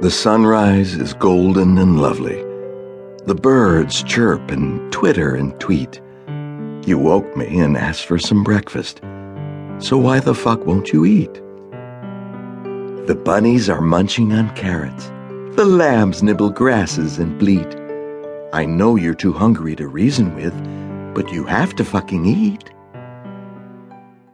The sunrise is golden and lovely. The birds chirp and twitter and tweet. You woke me and asked for some breakfast. So why the fuck won't you eat? The bunnies are munching on carrots. The lambs nibble grasses and bleat. I know you're too hungry to reason with, but you have to fucking eat.